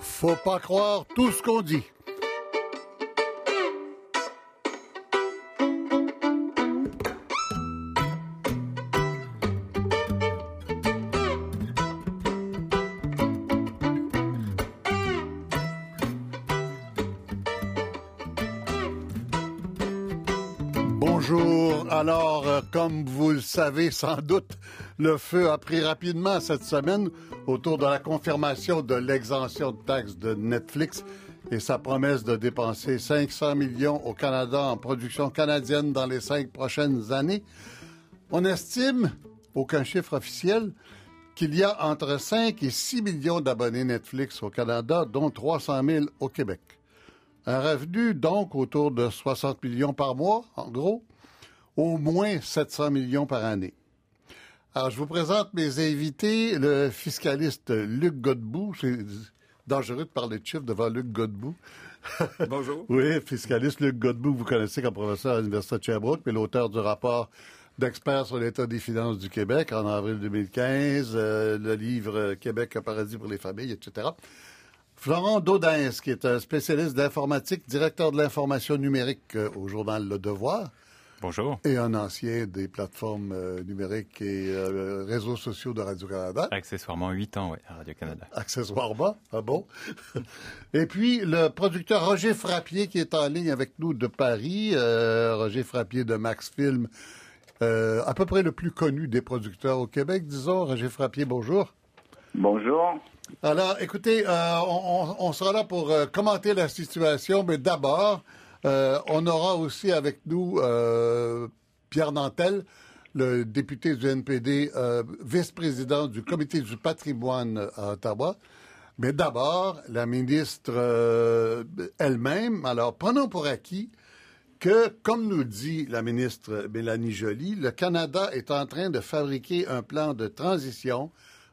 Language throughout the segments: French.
Faut pas croire tout ce qu'on dit. Comme vous le savez sans doute, le feu a pris rapidement cette semaine autour de la confirmation de l'exemption de taxes de Netflix et sa promesse de dépenser 500 millions au Canada en production canadienne dans les cinq prochaines années. On estime, aucun chiffre officiel, qu'il y a entre 5 et 6 millions d'abonnés Netflix au Canada, dont 300 000 au Québec. Un revenu donc autour de 60 millions par mois, en gros, au moins 700 millions par année. Alors, je vous présente mes invités, le fiscaliste Luc Godbout. C'est dangereux de parler de chiffres devant Luc Godbout. Bonjour. oui, fiscaliste Luc Godbout, vous connaissez comme professeur à l'Université de Sherbrooke, mais l'auteur du rapport d'experts sur l'état des finances du Québec en avril 2015, euh, le livre Québec, un paradis pour les familles, etc. Florent Daudens, qui est un spécialiste d'informatique, directeur de l'information numérique euh, au journal Le Devoir. Bonjour. Et un ancien des plateformes euh, numériques et euh, réseaux sociaux de Radio-Canada. Accessoirement 8 ans, oui, à Radio-Canada. Accessoirement, ah bon? et puis, le producteur Roger Frappier, qui est en ligne avec nous de Paris. Roger Frappier de Max Film, à peu près le plus connu des producteurs au Québec, disons. Roger Frappier, bonjour. Bonjour. Alors, écoutez, euh, on, on, sera là pour euh, commenter la situation, mais d'abord, euh, on aura aussi avec nous Pierre Nantel, le député du NPD, vice-président du comité du patrimoine à Ottawa. Mais d'abord, la ministre elle-même. Alors, prenons pour acquis que, comme nous dit la ministre Mélanie Joly, le Canada est en train de fabriquer un plan de transition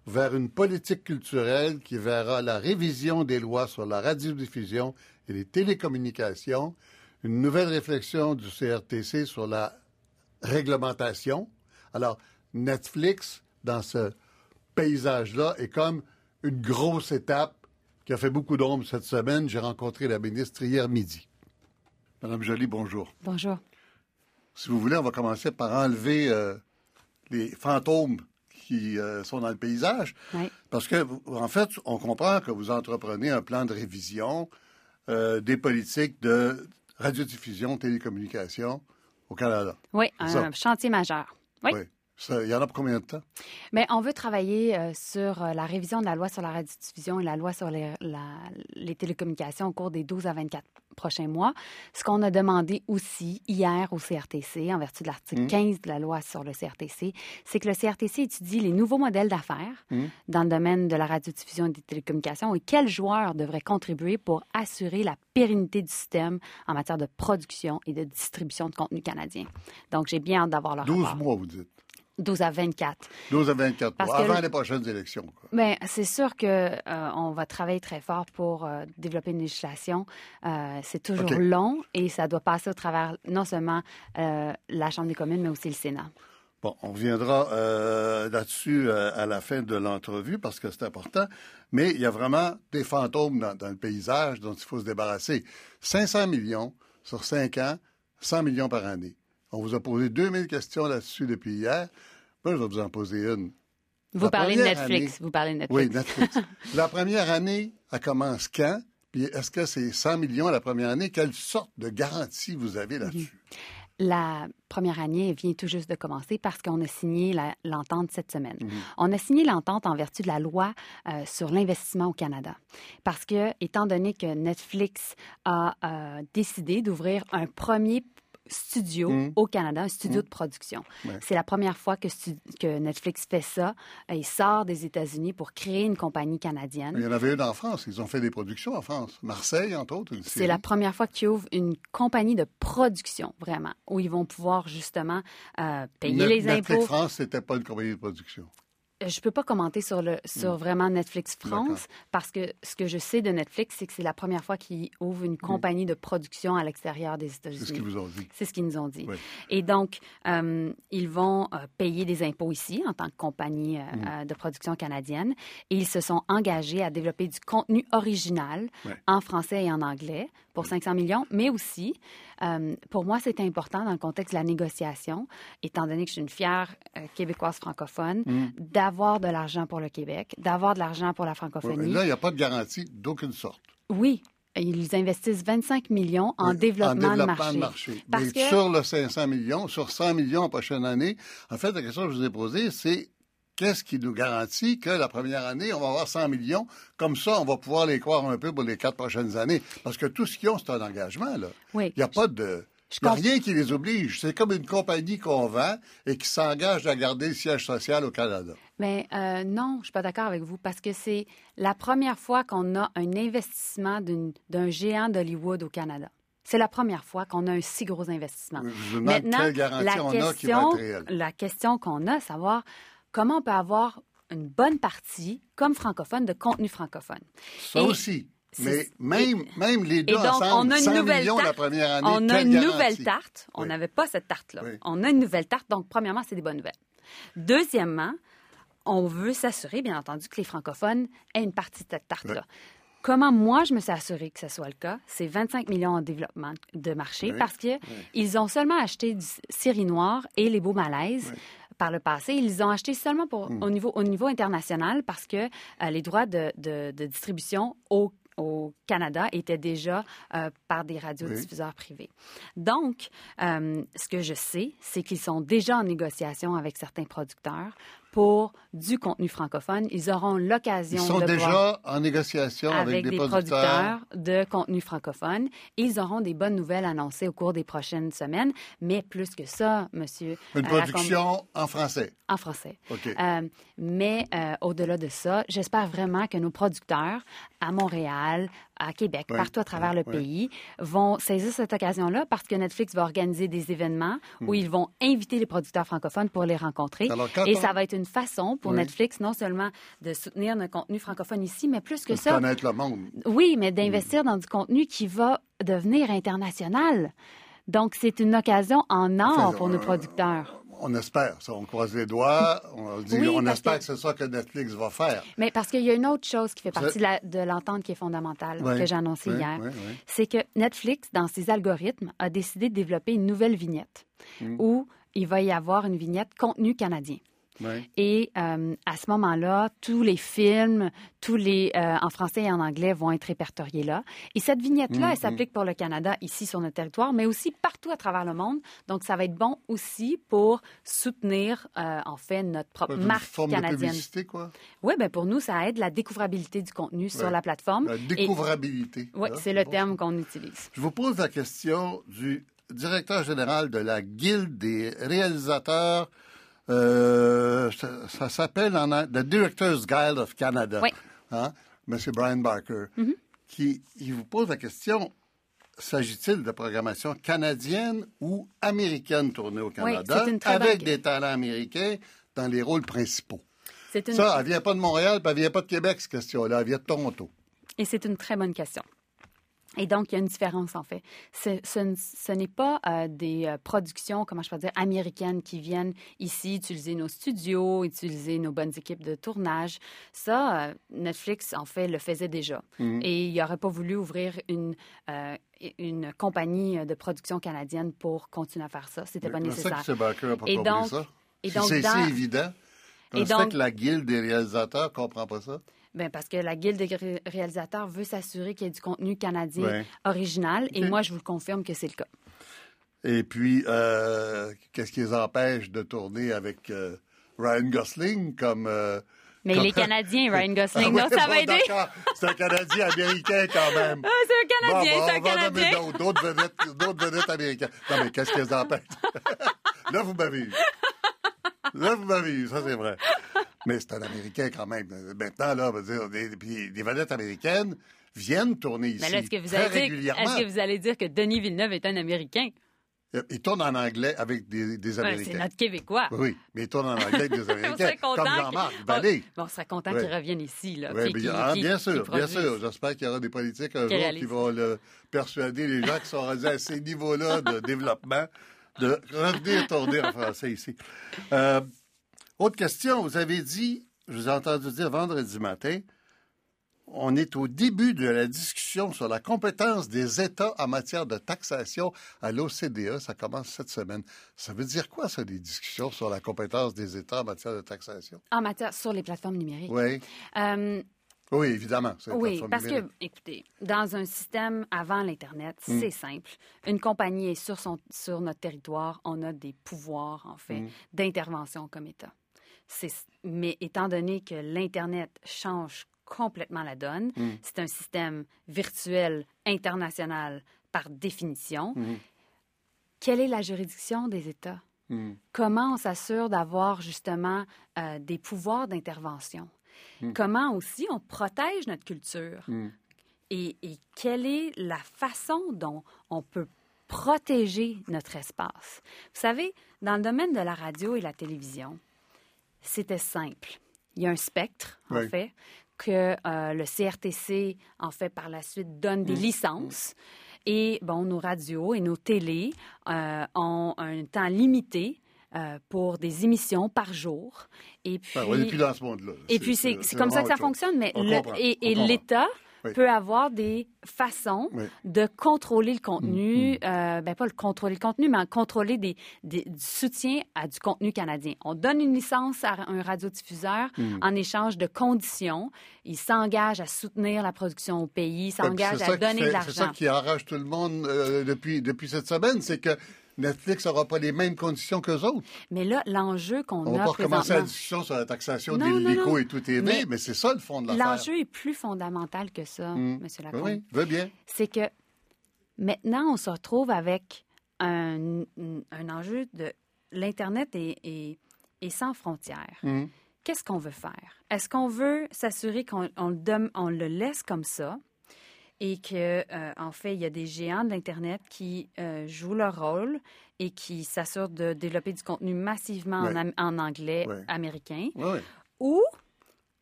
vers une politique culturelle qui verra la révision des lois sur la radiodiffusion et les télécommunications, une nouvelle réflexion du CRTC sur la réglementation. Alors, Netflix, dans ce paysage-là, est comme une grosse étape qui a fait beaucoup d'ombre cette semaine. J'ai rencontré la ministre hier midi. Madame Joly, bonjour. Bonjour. Si vous voulez, on va commencer par enlever euh, les fantômes qui euh, sont dans le paysage. Parce que, en fait, on comprend que vous entreprenez un plan de révision euh, des politiques de radiodiffusion, télécommunication au Canada. Oui, un chantier majeur. Oui. Il y en a pour combien de temps? Mais on veut travailler euh, sur la révision de la loi sur la radiodiffusion et la loi sur les, les télécommunications au cours des 12 à 24 prochains mois. Ce qu'on a demandé aussi hier au CRTC, en vertu de l'article 15 mmh. de la loi sur le CRTC, c'est que le CRTC étudie les nouveaux modèles d'affaires mmh. dans le domaine de la radiodiffusion et des télécommunications et quels joueurs devraient contribuer pour assurer la pérennité du système en matière de production et de distribution de contenu canadien. Donc, j'ai bien hâte d'avoir leur 12 mois, vous dites. 12 à 24. 12 à 24 Parce avant les prochaines élections. Mais ben, c'est sûr que euh, on va travailler très fort pour euh, développer une législation. Euh, c'est toujours long et ça doit passer au travers non seulement la Chambre des communes, mais aussi le Sénat. Bon, on reviendra là-dessus à la fin de l'entrevue parce que c'est important. Mais il y a vraiment des fantômes dans, dans, le paysage dont il faut se débarrasser. 500 millions sur 5 ans, 100 millions par année. On vous a posé 2000 questions là-dessus depuis hier. Moi, je vais vous en poser une. Vous parlez de Netflix. vous parlez de Netflix. Oui, Netflix. la première année, elle commence quand? Puis est-ce que c'est 100 millions la première année? Quelle sorte de garantie vous avez là-dessus? La première année vient tout juste de commencer parce qu'on a signé l'entente cette semaine. Mhm. On a signé l'entente en vertu de la loi euh, sur l'investissement au Canada. Parce que, étant donné que Netflix a euh, décidé d'ouvrir un premier studio mm. au Canada, un studio mm. de production. C'est la première fois que, que, Netflix fait ça. Il sort des États-Unis pour créer une compagnie canadienne. Il y en avait une en France. Ils ont fait des productions en France. Marseille, entre autres. C'est la première fois qu'ils ouvrent une compagnie de production, vraiment, où ils vont pouvoir justement euh, payer les impôts. Netflix France, c'était pas une compagnie de production. Je peux pas commenter sur le sur Mm. vraiment Netflix France parce que ce que je sais de Netflix, c'est que c'est la première fois qu'ils ouvrent une compagnie de production à l'extérieur des États-Unis. C'est ce qu'ils vous ont dit. C'est ce qu'ils nous ont dit. Oui. Et donc, euh, ils vont euh, payer des impôts ici en tant que compagnie euh, Mm. euh, de production canadienne et ils se sont engagés à développer du contenu original en français et en anglais pour 500 millions, mais aussi, euh, pour moi, c'est important dans le contexte de la négociation, étant donné que je suis une fière euh, québécoise francophone, Mm. d'avoir de l'argent pour le Québec, d'avoir de l'argent pour la francophonie. là, il n'y a pas de garantie d'aucune sorte. Oui. Ils investissent 25 millions en Oui, développement, de marché. marché. Parce Mais que sur le 500 millions, sur 100 millions en prochaine année, en fait, la question que je vous ai posée, c'est qu'est-ce qui nous garantit que la première année, on va avoir 100 millions? Comme ça, on va pouvoir les croire un peu pour les quatre prochaines années. Parce que tout ce qu'ils ont, c'est un engagement, là. Oui. Il n'y a pas de... Il n'y a rien qui les oblige. C'est comme une compagnie qu'on vend et qui s'engage à garder le siège social au Canada. Mais euh, non, je suis pas d'accord avec vous parce que c'est la première fois qu'on a un investissement d'un géant d'Hollywood au Canada. C'est la première fois qu'on a un si gros investissement. Je vous demande quelle garantie la on a qui va question, être réelle. la question qu'on a, savoir comment on peut avoir une bonne partie, comme francophone, de contenu francophone. Ça Et aussi. Mais même, même les Et deux donc, ensemble, on a une 100 nouvelle millions tarte. la première année, on a une garantie? nouvelle tarte. On Oui. n'avait pas cette tarte-là. Oui. On a une nouvelle tarte. Donc, premièrement, c'est des bonnes nouvelles. Deuxièmement, on veut s'assurer, bien entendu, que les francophones aient une partie de cette tarte-là. Comment moi, je me suis assurée que ce soit le cas? C'est 25 millions en développement de marché parce que ils ont seulement acheté du Syrie noir et les beaux malaises. Par le passé, ils ont acheté seulement pour, Hmm. au, niveau, au niveau international parce que euh, les droits de, de- de distribution au, au Canada étaient déjà euh, par des radiodiffuseurs privés. Donc, euh, ce que je sais, c'est qu'ils sont déjà en négociation avec certains producteurs pour du contenu francophone. Ils auront l'occasion Ils sont de déjà en négociation avec, avec des, des producteurs. producteurs de contenu francophone. Ils auront des bonnes nouvelles annoncées au cours des prochaines semaines, mais plus que ça, monsieur. Une euh, production en français. en français. OK. Euh, mais euh, au-delà de ça, j'espère vraiment que nos producteurs à Montréal, à Québec, Oui. partout à travers le Oui. pays, vont saisir cette occasion-là parce que Netflix va organiser des événements où ils vont inviter les producteurs francophones pour les rencontrer. Hmm. Alors, Et on- ça va être une façon pour. Netflix non seulement de soutenir notre contenu francophone ici, mais plus que de ça, connaître le monde. oui, mais d'investir dans du contenu qui va devenir international. Donc, c'est une occasion en or pour nos producteurs. On espère. Ça, on croise les doigts. On, dit, Oui, on espère que- que... c'est ça que Netflix va faire. Mais parce qu'il y a une autre chose qui fait partie de l'entente qui est fondamentale, Oui, que j'ai annoncée oui, hier, c'est que Netflix, dans ses algorithmes, a décidé de développer une nouvelle vignette Mm. où il va y avoir une vignette contenu canadien. Et euh, à ce moment-là, tous les films, tous les euh, en français et en anglais vont être répertoriés là. Et cette vignette-là, elle s'applique pour le Canada ici sur notre territoire, mais aussi partout à travers le monde. Donc, ça va être bon aussi pour soutenir euh, en fait notre propre Une marque forme de canadienne. publicité, quoi? Oui, ben pour nous, ça aide la découvrabilité du contenu sur Ouais. la plateforme. La découvrabilité. Oui, c'est le bon, terme qu'on utilise. Je vous pose la question du directeur général de la Guilde des réalisateurs. Euh, ça ça s'appelle en The Directors Guild of Canada. Oui. Hein? Monsieur Brian Barker. Qui il vous pose la question s'agit-il de programmation canadienne ou américaine tournée au Canada avec des talents américains dans les rôles principaux? Une... Ça, elle vient pas de Montréal, puis elle vient pas de Québec, cette question-là. Elle vient de Toronto. Et c'est une très bonne question. Et donc, il y a une différence, en fait. Ce, ce n- ce n'est pas euh, des euh, productions, comment je peux dire, américaines qui viennent ici utiliser nos studios, utiliser nos bonnes équipes de tournage. Ça, euh, Netflix, en fait, le faisait déjà. Et il n'aurait pas voulu ouvrir une, une compagnie de production canadienne pour continuer à faire ça. C'était pas ça nécessaire. que pas Et donc- ça. et donc, c'est dans- évident. Et donc- que la guilde des réalisateurs ne comprend pas ça? Ben parce que la Guilde des ré- réalisateurs veut s'assurer qu'il y ait du contenu canadien Ouais. original. Et moi, je vous le confirme que c'est le cas. Et puis, euh, qu'est-ce qui les empêche de tourner avec euh, Ryan Gosling comme... euh, Mais comme- il est canadien, Ryan Gosling, Ah donc ouais, ça bon, va aider. C'est un Canadien américain quand même. Ah, c'est un Canadien, Bon, bon, c'est un Canadien. d'autres, vedettes, vedettes américaines. Non, mais qu'est-ce qui les empêche? Là, vous m'avez eu. Là, vous m'avez eu, ça c'est vrai. Mais c'est un Américain quand même. Maintenant, là, on va dire, des, puis des vedettes américaines viennent tourner ici Mais est-ce que vous allez dire, régulièrement. est-ce que vous allez dire que Denis Villeneuve est un Américain? Il tourne en anglais avec des, des Américains. c'est notre Québécois. Oui, mais il tourne en anglais avec des Américains. on serait content comme Jean-Marc Vallée. on serait content qu'il revienne ici. Là, puis ah, bien sûr, bien sûr. J'espère qu'il y aura des politiques un Qui jour qui vont le persuader les gens qui sont rendus à ces niveaux-là de développement de revenir tourner en français ici. Euh, autre question, vous avez dit, je vous ai entendu dire vendredi matin, on est au début de la discussion sur la compétence des États en matière de taxation à l'OCDE. Ça commence cette semaine. Ça veut dire quoi, ça, des discussions sur la compétence des États en matière de taxation? En matière sur les plateformes numériques. Oui, Euh, oui, évidemment. Oui, parce numérique. que, écoutez, dans un système avant l'Internet, Mm. c'est simple. Une compagnie est sur, son, sur notre territoire, on a des pouvoirs, en fait, Mm. d'intervention comme État. Mais étant donné que l'Internet change complètement la donne, Mm. c'est un système virtuel international par définition. Mhm. Quelle est la juridiction des États? Hmm. Comment on s'assure d'avoir justement euh, des pouvoirs d'intervention? Comment aussi on protège notre culture? Et, et quelle est la façon dont on peut protéger notre espace? Vous savez, dans le domaine de la radio et la télévision, c'était simple. Il y a un spectre, en Oui. fait, que euh, le CRTC, en fait, par la suite, donne des licences. Et, bon, nos radios et nos télés euh, ont un temps limité euh, pour des émissions par jour. Et puis, Ben, on n'est plus dans ce monde-là. et puis, c'est comme ça que ça chose. fonctionne. Mais le- et, l'État Oui. peut avoir des façons Oui. de contrôler le contenu, euh, ben pas le contrôler le contenu, mais en contrôler des, des- du soutien à du contenu canadien. On donne une licence à un radiodiffuseur Mm. en échange de conditions. Il s'engage à soutenir la production au pays, s'engage à donner fait- de C'est ça l'argent. qui enrage tout le monde euh, depuis, depuis cette semaine, c'est que Netflix n'aura pas les mêmes conditions qu'eux autres. Mais là, l'enjeu qu'on On va a pas recommencer la présentement... discussion sur la taxation Non, des non. et tout TV, mais, Mais c'est ça le fond de l'affaire. L'enjeu est plus fondamental que ça. Monsieur Oui, Lacombe. oui, veux bien. c'est que maintenant, on se retrouve avec un, un enjeu de l'Internet est, est- est sans frontières. Mhm. Qu'est-ce qu'on veut faire? Est-ce qu'on veut s'assurer qu'on on le, donne- on le laisse comme ça? Et que, euh, en fait, il y a des géants de l'Internet qui euh, jouent leur rôle et qui s'assurent de développer du contenu massivement en, Ouais. am- en anglais Ouais. américain? Ou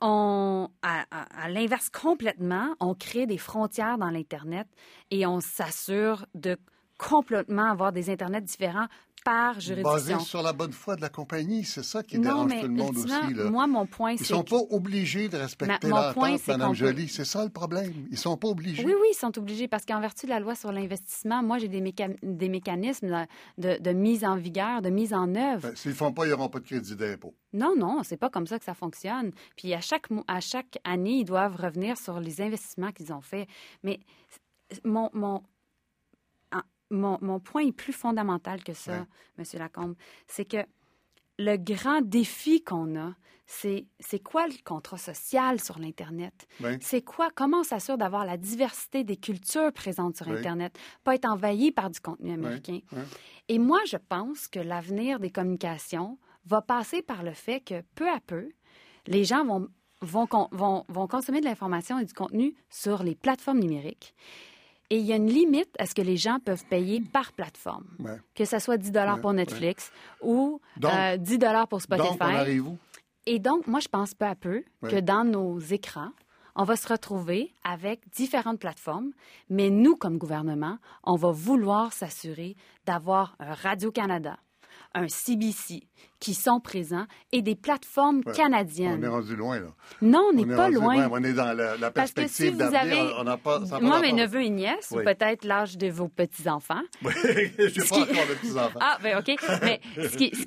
on, à, à- à l'inverse complètement, on crée des frontières dans l'Internet et on s'assure de complètement avoir des Internets différents par Basé juridiction. sur la bonne foi de la compagnie, c'est ça qui non, dérange mais tout le monde aussi. Là. moi, mon point, Ils c'est sont que- pas obligés de respecter Ma- mon point, Mme Jolie. C'est ça le problème. Ils sont pas obligés. Oui, oui, ils sont obligés parce qu'en vertu de la loi sur l'investissement, moi, j'ai des, méca- des mécanismes de, de mise en vigueur, de mise en œuvre. Ben, S'ils font pas, ils n'auront pas de crédit d'impôt. Non, non, c'est pas comme ça que ça fonctionne. Puis à chaque, à chaque année, ils doivent revenir sur les investissements qu'ils ont faits. Mais mon, mon, mon, mon point est plus fondamental que ça. Monsieur Lacombe. C'est que le grand défi qu'on a, c'est c'est quoi le contrat social sur l'Internet? C'est quoi? Comment on s'assure d'avoir la diversité des cultures présentes sur Oui. Internet, pas être envahi par du contenu américain? Et moi, je pense que l'avenir des communications va passer par le fait que peu à peu, les gens vont, vont, con- vont, vont consommer de l'information et du contenu sur les plateformes numériques. Et il y a une limite à ce que les gens peuvent payer par plateforme. Ouais. Que ce soit 10 Ouais, pour Netflix ou Donc- euh, 10 pour Spotify. Donc, on arrive où? Et donc, moi, je pense peu à peu que dans nos écrans, on va se retrouver avec différentes plateformes, mais nous, comme gouvernement, on va vouloir s'assurer d'avoir un Radio-Canada, un CBC qui sont présents et des plateformes Ouais. On est canadiennes. rendu loin, là. Non, on n'est est pas loin. on est dans la, la Parce que si perspective vous avez, On pas, pas moi, mes neveux et nièces, Oui. ou peut-être l'âge de vos petits-enfants, Oui, J'ai Ce pas qui- encore de petits-enfants. Ah, ben OK. Mais ce qui- ce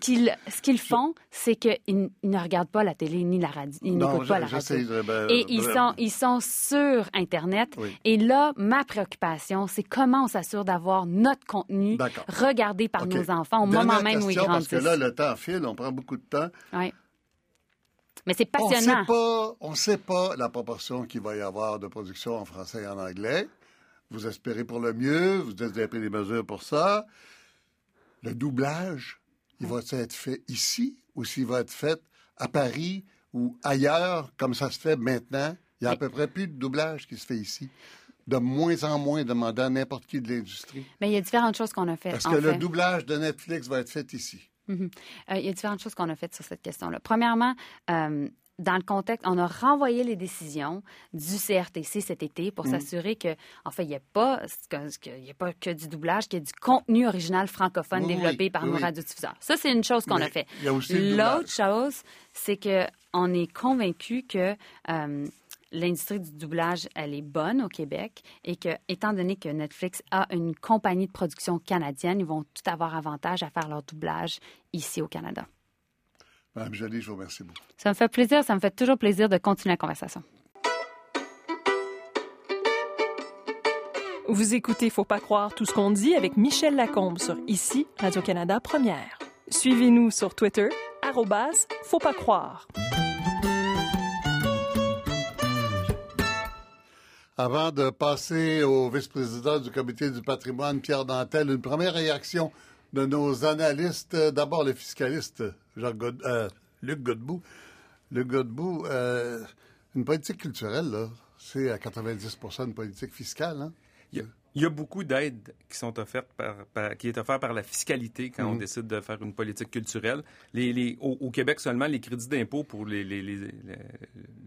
qu'ils ce font, c'est qu'ils ils ne regardent pas la télé ni la radio. Ils n'écoutent pas je- la je radio. je- ben, Et ils sont, ils sont sur Internet. Oui. Et là, ma préoccupation, c'est comment on s'assure d'avoir notre contenu regardé par nos enfants au Dernière moment même où ils question, grandissent. Parce que là, le temps file, on prend beaucoup de temps. Ouais. Mais c'est passionnant. pas, on sait pas la proportion qu'il va y avoir de production en français et en anglais. Vous espérez pour le mieux, vous avez pris des mesures pour ça. Le doublage, il va être fait ici ou s'il va être fait à Paris ou ailleurs, comme ça se fait maintenant? Il y a à peu près plus de doublage qui se fait ici. De moins en moins demandé à n'importe qui de l'industrie? Mais il y a différentes choses qu'on a faites. Est-ce que le doublage de Netflix va être fait ici? Mm-hmm. Euh, il y a différentes choses qu'on a faites sur cette question-là. Premièrement, euh, dans le contexte, on a renvoyé les décisions du CRTC cet été pour mm. s'assurer que, en fait, il n'y a pas, qu'il a pas que du doublage, qu'il y a du contenu original francophone développé par nos radiodiffuseurs. Ça, c'est une chose qu'on a fait. L'autre chose, c'est que on est convaincu que euh, l'industrie du doublage, elle est bonne au Québec et que, étant donné que Netflix a une compagnie de production canadienne, ils vont tout avoir avantage à faire leur doublage ici au Canada. Madame Jolie, je vous remercie beaucoup. Ça me fait plaisir, ça me fait toujours plaisir de continuer la conversation. Vous écoutez Faut pas croire tout ce qu'on dit avec Michel Lacombe sur Ici, Radio-Canada Première. Suivez-nous sur Twitter, arrobas, faut pas croire. Avant de passer au vice-président du comité du patrimoine, Pierre Dantel, une première réaction de nos analystes. D'abord, le fiscaliste euh, Luc Godbout. Luc Godbout, euh, une politique culturelle, c'est à 90% une politique fiscale. Hein? Beaucoup d'aides qui sont offertes par, qui est offerte par la fiscalité quand on mhm. décide de faire une politique culturelle. Les, au, Québec seulement, les crédits d'impôt pour les,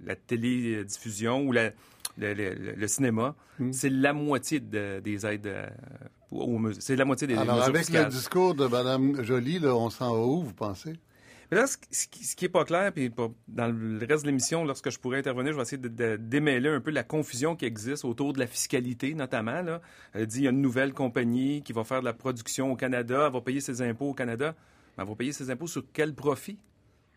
la télédiffusion ou la, le, cinéma, hmm. c'est la moitié des aides euh, aux mesures. C'est la moitié des Alors, avec le discours de Mme Joly, on s'en va où, vous pensez? Là, ce, qui n'est pas clair, puis dans le reste de l'émission, lorsque je pourrais intervenir, je vais essayer de, démêler un peu la confusion qui existe autour de la fiscalité, notamment. Là. Elle dit qu'il y a une nouvelle compagnie qui va faire de la production au Canada, elle va payer ses impôts au Canada. Mais elle va payer ses impôts sur quel profit?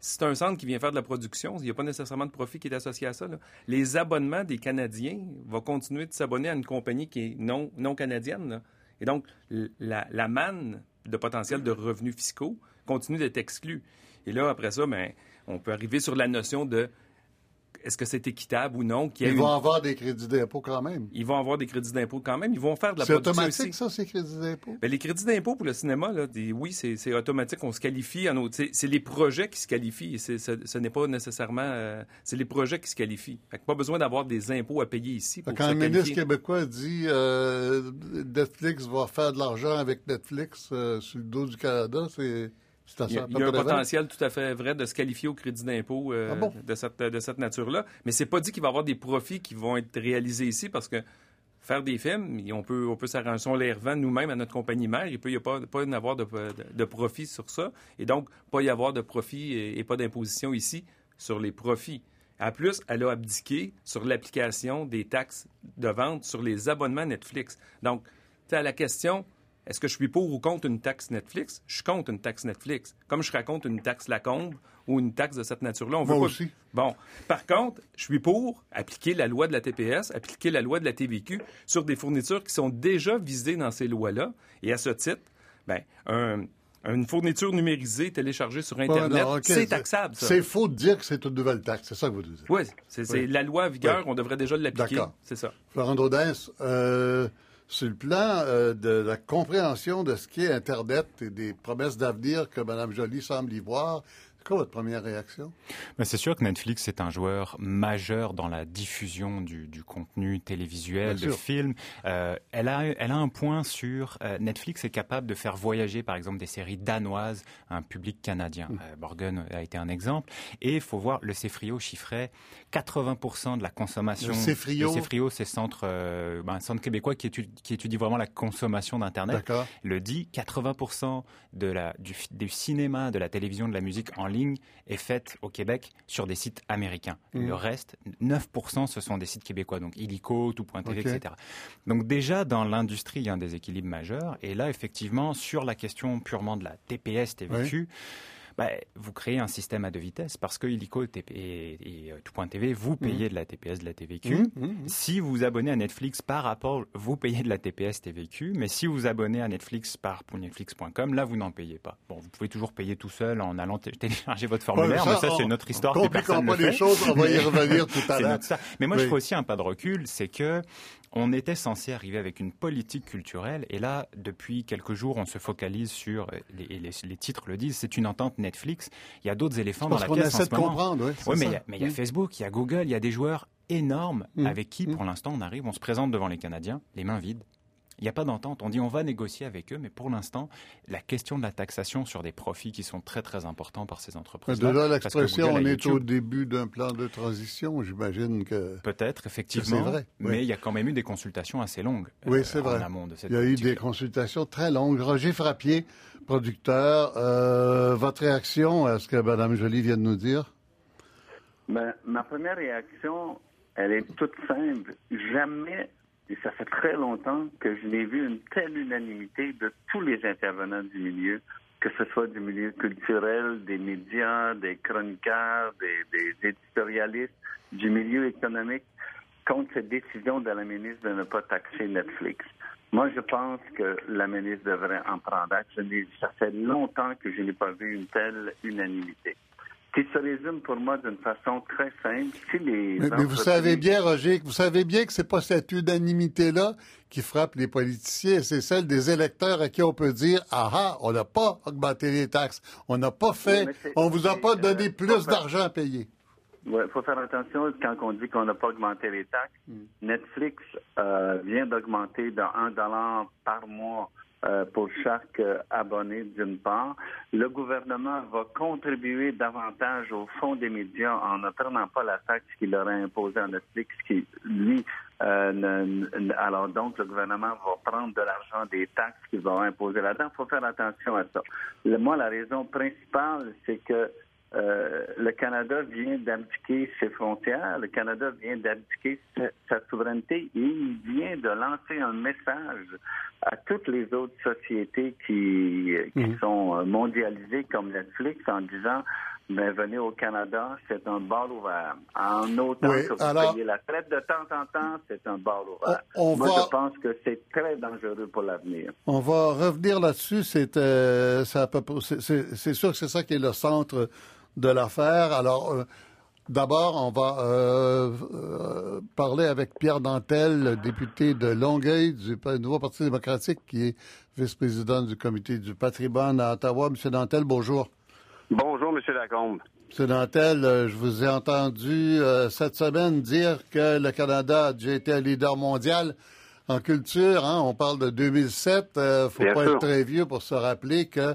C'est un centre qui vient faire de la production, il n'y a pas nécessairement de profit qui est associé à ça. Les abonnements des Canadiens vont continuer de s'abonner à une compagnie qui est non, non canadienne. Et donc, la, manne de potentiel de revenus fiscaux continue d'être exclue. Et là, après ça, ben, on peut arriver sur la notion de est-ce que c'est équitable ou non? Ils vont avoir des crédits d'impôt quand même. Ils vont avoir des crédits d'impôt quand même. Ils vont faire de la production C'est automatique, ça, ces crédits d'impôt? Ben, les crédits d'impôt pour le cinéma, là, oui, c'est automatique. On se qualifie. C'est les projets qui se qualifient. Ce n'est pas nécessairement... Euh, c'est les projets qui se qualifient. Fait pas besoin d'avoir des impôts à payer ici pour Quand le ministre québécois dit euh, Netflix va faire de l'argent avec Netflix euh, sur le dos du Canada, c'est... Il y a, un potentiel tout à fait vrai de se qualifier au crédit d'impôt euh, ah de cette, de cette nature-là. Mais c'est pas dit qu'il va y avoir des profits qui vont être réalisés ici parce que faire des films, on peut, on peut s'arranger, on les revend nous-mêmes à notre compagnie mère, il peut y pas, pas y avoir de, de, profit sur ça. Et donc, pas y avoir de profit et, pas d'imposition ici sur les profits. En plus, elle a abdiqué sur l'application des taxes de vente sur les abonnements Netflix. Donc, tu as la question, est-ce que je suis pour ou contre une taxe Netflix? Je suis contre une taxe Netflix. Comme je raconte une taxe Lacombe ou une taxe de cette nature-là. On Moi aussi. Bon. Par contre, je suis pour appliquer la loi de la TPS, appliquer la loi de la TVQ sur des fournitures qui sont déjà visées dans ces lois-là. Et à ce titre, ben, une fourniture numérisée téléchargée sur Internet, c'est taxable. C'est faux de dire que c'est une nouvelle taxe, c'est ça que vous dites. Oui, c'est la loi en vigueur, on devrait déjà l'appliquer. D'accord. C'est ça. Florent Daudens, euh, sur le plan euh, de la compréhension de ce qu'est Internet et des promesses d'avenir que Mme Joly semble y voir, quoi votre première réaction? Ben, c'est sûr que Netflix est un joueur majeur dans la diffusion du, contenu télévisuel, de films. Euh, elle, a, elle a un point sur euh, Netflix est capable de faire voyager, par exemple, des séries danoises à un public canadien. Mm. Euh, Borgen a été un exemple. Et il faut voir, le Cefrio chiffrait 80% de la consommation. Le Cefrio, le Cefrio c'est centre, ben, un centre québécois qui étudie, qui étudie vraiment la consommation d'Internet. Le dit, 80% de la, du, du cinéma, de la télévision, de la musique en ligne est faite au Québec sur des sites américains. Mmh. Le reste, 9%, ce sont des sites québécois, donc illico, tout.tv, etc. Donc déjà, dans l'industrie, il y a un déséquilibre majeur. Et là, effectivement, sur la question purement de la TPS, TVQ, bah, vous créez un système à deux vitesses parce que Illico et, et, euh, Tout.tv, vous mhm. payez de la TPS, de la TVQ. Mhm, mhm, si vous vous abonnez à Netflix par rapport, vous payez de la TPS, TVQ. Mais si vous abonnez à Netflix par netflix.com, là, vous n'en payez pas. Bon, vous pouvez toujours payer tout seul en allant télécharger votre formulaire, mais ça, c'est notre histoire. Compliquons pas les choses, on va y revenir tout à l'heure. Mais moi, je fais aussi un pas de recul, c'est que on était censé arriver avec une politique culturelle, et là, depuis quelques jours, on se focalise sur, les, les, titres le disent, c'est une entente Netflix. Il y a d'autres éléphants dans la pièce en ce moment. Comprendre, oui, mais il y a, mais il y a Facebook, il y a Google, il y a des joueurs énorme mmh. avec qui, pour l'instant, on arrive, on se présente devant les Canadiens, les mains vides. Il n'y a pas d'entente. On dit on va négocier avec eux, mais pour l'instant, la question de la taxation sur des profits qui sont très très importants par ces entreprises. De là l'expression, on est au début d'un plan de transition, j'imagine que. Peut-être, effectivement. C'est vrai. Mais il y a quand même eu des consultations assez longues. Oui, c'est euh, vrai. il y a eu des consultations très longues. Roger Frappier, producteur, euh, votre réaction à ce que Mme Joly vient de nous dire? Ben, ma première réaction, elle est toute simple. Jamais et ça fait très longtemps que je n'ai vu une telle unanimité de tous les intervenants du milieu, que ce soit du milieu culturel, des médias, des chroniqueurs, des, éditorialistes, du milieu économique, contre cette décision de la ministre de ne pas taxer Netflix. Moi, je pense que la ministre devrait en prendre acte. Ça fait longtemps que je n'ai pas vu une telle unanimité qui se résume pour moi d'une façon très simple. mais, vous savez bien, Roger, vous savez bien que c'est pas cette unanimité-là qui frappe les politiciens, c'est celle des électeurs à qui on peut dire ah ah, on n'a pas augmenté les taxes, on n'a pas fait, on vous a pas donné euh, plus d'argent à payer. Il faut faire attention quand on dit qu'on n'a pas augmenté les taxes. Hmm. Netflix euh, vient d'augmenter de 1 dollar par mois pour chaque euh, abonné d'une part. Le gouvernement va contribuer davantage au fonds des médias en ne prenant pas la taxe qu'il aurait imposée à Netflix, qui, lui, euh, alors donc le gouvernement va prendre de l'argent des taxes qu'il va imposer là-dedans. Il faut faire attention à ça. moi, la raison principale, c'est que euh, le Canada vient d'abdiquer ses frontières, le Canada vient d'abdiquer sa, souveraineté et il vient de lancer un message à toutes les autres sociétés qui, qui mhm. sont mondialisées comme Netflix en disant ben, venez au Canada, c'est un bar ouvert. En autant que vous payez la traite de temps en temps, c'est un bar ouvert. Moi, je pense que c'est très dangereux pour l'avenir. On va revenir là-dessus. C'est euh, c'est sûr que c'est ça qui est le centre de l'affaire. Alors, euh, d'abord, on va euh, euh, parler avec Pierre Dantel, député de Longueuil du Nouveau Parti démocratique, qui est vice-président du comité du patrimoine à Ottawa. Monsieur Dantel, bonjour. Bonjour, Monsieur Lacombe. Monsieur Dantel, je vous ai entendu cette semaine dire que le Canada a déjà été un leader mondial en culture. Hein. On parle de 2007. Il ne faut pas être très vieux pour se rappeler que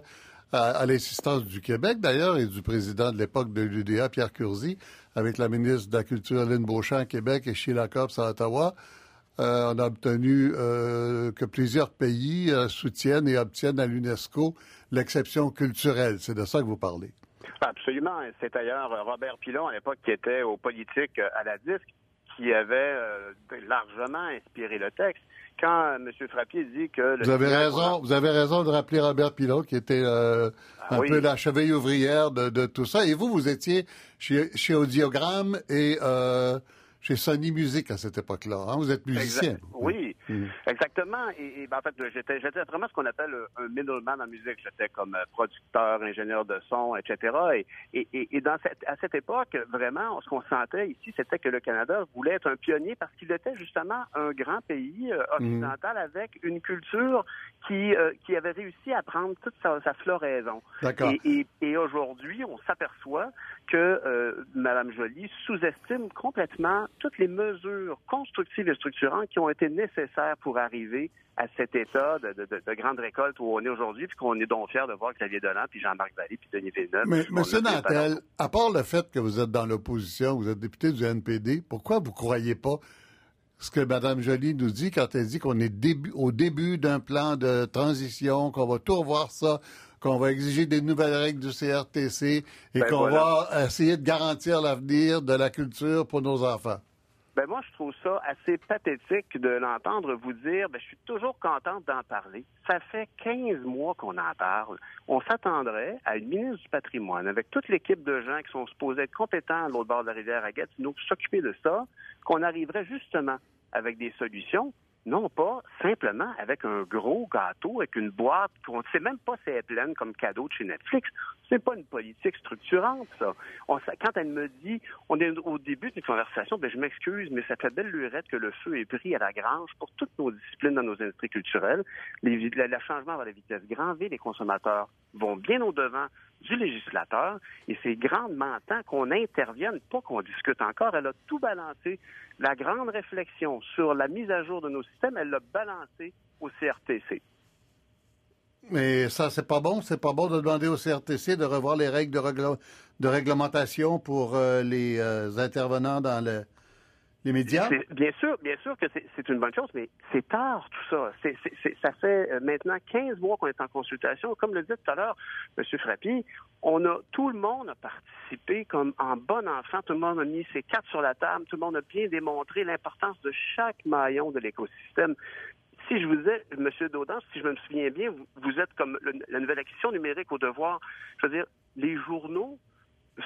à, l'insistance du Québec d'ailleurs et du président de l'époque de l'UDA, Pierre Curzi, avec la ministre de la Culture, Lynn Beauchamp, à Québec, et Sheila Copps à Ottawa. Euh, on a obtenu euh, que plusieurs pays euh, soutiennent et obtiennent à l'UNESCO l'exception culturelle. C'est de ça que vous parlez. Absolument. C'est d'ailleurs Robert Pilon, à l'époque, qui était aux politiques à la disque, qui avait largement inspiré le texte quand M. Frappier dit que... vous avez raison, vous avez raison de rappeler Robert Pilot, qui était euh, ah un peu la cheville ouvrière de, tout ça. Et vous, vous étiez chez, chez Audiogramme et euh, chez Sony Music à cette époque-là. Hein? Vous êtes musicien. Oui, mm. exactement. Et, ben, en fait, j'étais, vraiment ce qu'on appelle un middleman en musique. J'étais comme euh, producteur, ingénieur de son, etc. Et, et, dans cette, à cette époque, vraiment, ce qu'on sentait ici, c'était que le Canada voulait être un pionnier parce qu'il était justement un grand pays euh, mm. occidental avec une culture qui, euh, qui avait réussi à prendre toute sa, sa floraison. Et, et, aujourd'hui, on s'aperçoit que Mme Joly sous-estime complètement toutes les mesures constructives et structurantes qui ont été nécessaires pour arriver à cet état de, grande récolte où on est aujourd'hui, puis qu'on est donc fiers de voir Xavier Dolan, puis Jean-Marc Vallée, puis Denis Villeneuve. Mais, M. Nantel, à part le fait que vous êtes dans l'opposition, vous êtes député du NPD, pourquoi vous ne croyez pas ce que Mme Joly nous dit quand elle dit qu'on est au début d'un plan de transition, qu'on va tout revoir ça, qu'on va exiger des nouvelles règles du CRTC et ben qu'on va essayer de garantir l'avenir de la culture pour nos enfants. Ben moi, je trouve ça assez pathétique de l'entendre vous dire, ben, je suis toujours contente d'en parler. Ça fait 15 mois qu'on en parle. On s'attendrait à une ministre du patrimoine, avec toute l'équipe de gens qui sont supposés être compétents à l'autre bord de la rivière à Gatineau, s'occuper de ça, qu'on arriverait justement avec des solutions non pas simplement avec un gros gâteau, avec une boîte qu'on ne sait même pas si elle est pleine comme cadeau de chez Netflix. C'est pas une politique structurante, ça. quand elle me dit, on est au début d'une conversation, ben je m'excuse, mais ça fait belle lurette que le feu est pris à la grange pour toutes nos disciplines dans nos industries culturelles. Les, le, changement vers la vitesse grand V, les consommateurs vont bien au-devant du législateur et c'est grandement temps qu'on intervienne, pas qu'on discute encore. Elle a tout balancé. La grande réflexion sur la mise à jour de nos systèmes, elle l'a balancé au CRTC. Mais ça, c'est pas bon. C'est pas bon de demander au CRTC de revoir les règles de, réglementation pour euh, les euh, intervenants dans le, Bien sûr, bien sûr que c'est une bonne chose, mais c'est tard tout ça. ça fait euh, maintenant 15 mois qu'on est en consultation. Comme le dit tout à l'heure M. Frappi, on a tout le monde a participé comme en bon enfant. Tout le monde a mis ses cartes sur la table. Tout le monde a bien démontré l'importance de chaque maillon de l'écosystème si je vous disais, M. Daudan, si je me souviens bien, vous, êtes comme la nouvelle acquisition numérique au devoir. Je veux dire, les journaux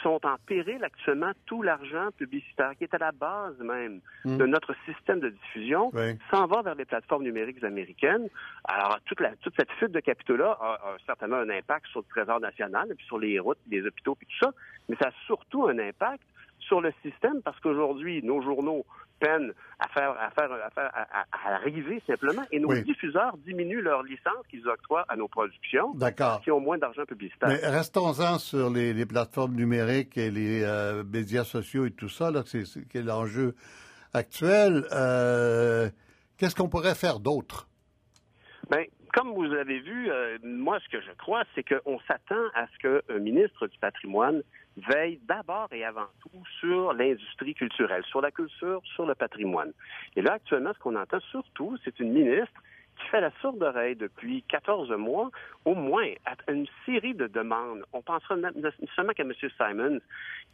sont en péril actuellement tout l'argent publicitaire qui est à la base même hmm. de notre système de diffusion s'en va vers les plateformes numériques américaines. Alors, toute, la, toute cette fuite de capitaux-là a, certainement un impact sur le Trésor national, puis sur les routes, les hôpitaux, puis tout ça, mais ça a surtout un impact sur le système parce qu'aujourd'hui, nos journaux peinent à faire, à faire, à, faire, à, arriver simplement et nos diffuseurs diminuent leurs licences qu'ils octroient à nos productions qui ont moins d'argent publicitaire. Mais restons-en sur les, plateformes numériques et les euh, médias sociaux et tout ça, là, c'est, c'est, l'enjeu actuel. Euh, qu'est-ce qu'on pourrait faire d'autre? Bien, comme vous avez vu, euh, moi, ce que je crois, c'est qu'on s'attend à ce qu'un ministre du patrimoine veille d'abord et avant tout sur l'industrie culturelle, sur la culture, sur le patrimoine. Et là, actuellement, ce qu'on entend surtout, c'est une ministre fait la sourde oreille depuis 14 mois, au moins, à une série de demandes. On pensera seulement qu'à M. Simons,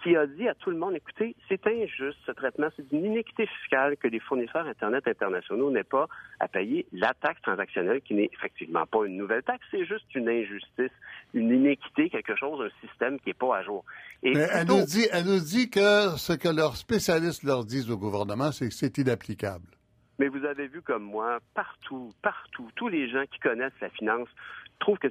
qui a dit à tout le monde, écoutez, c'est injuste ce traitement, c'est une inéquité fiscale que les fournisseurs Internet internationaux n'aient pas à payer la taxe transactionnelle, qui n'est effectivement pas une nouvelle taxe, c'est juste une injustice, une inéquité, quelque chose, un système qui n'est pas à jour. Et elle, nous dit, elle nous dit que ce que leurs spécialistes leur disent au gouvernement, c'est que c'est inapplicable. Mais vous avez vu comme moi, partout, partout, tous les gens qui connaissent la finance trouvent que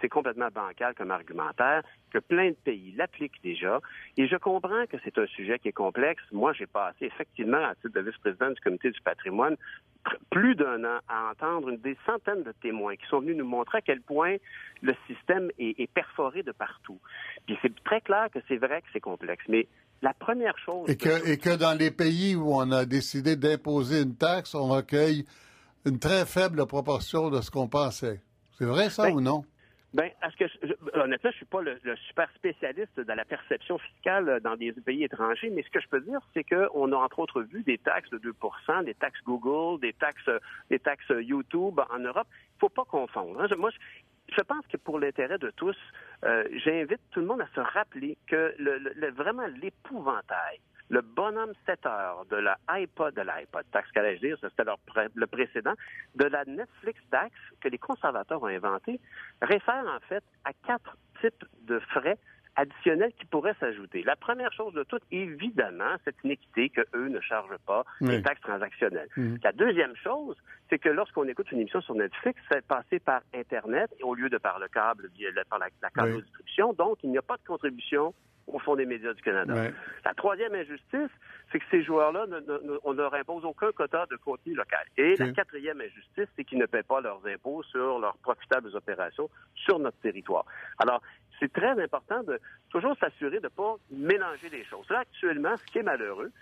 c'est complètement bancal comme argumentaire, que plein de pays l'appliquent déjà. Et je comprends que c'est un sujet qui est complexe. Moi, j'ai passé effectivement, à titre de vice-président du comité du patrimoine, plus d'un an à entendre des centaines de témoins qui sont venus nous montrer à quel point le système est, est perforé de partout. Puis c'est très clair que c'est vrai que c'est complexe. Mais la première chose. Et que, et que dans les pays où on a décidé d'imposer une taxe, on recueille une très faible proportion de ce qu'on pensait. C'est vrai ça ben, ou non? Ben, est-ce que honnêtement, je suis pas le, super spécialiste de la perception fiscale dans des pays étrangers, mais ce que je peux dire, c'est qu'on a entre autres vu des taxes de 2% des taxes Google, des taxes, des taxes YouTube en Europe. Il faut pas confondre. Hein. Moi, je pense que pour l'intérêt de tous, euh, j'invite tout le monde à se rappeler que le, vraiment l'épouvantail, le bonhomme 7 heures de la iPod, de l'iPod tax, qu'allais-je dire, c'était le précédent, de la Netflix tax que les conservateurs ont inventé, réfère en fait à quatre types de frais additionnels qui pourraient s'ajouter. La première chose de tout, évidemment, cette inéquité qu'eux ne chargent pas les taxes transactionnelles. Mhm. La deuxième chose, c'est que lorsqu'on écoute une émission sur Netflix, c'est passé par Internet au lieu de par le câble, par la, la câble de distribution. Donc, il n'y a pas de contribution au Fonds des médias du Canada. La troisième injustice, c'est que ces joueurs-là, on ne leur impose aucun quota de contenu local. Et la quatrième injustice, c'est qu'ils ne paient pas leurs impôts sur leurs profitables opérations sur notre territoire. Alors, c'est très important de toujours s'assurer de ne pas mélanger les choses. Là, actuellement, ce qui est malheureux,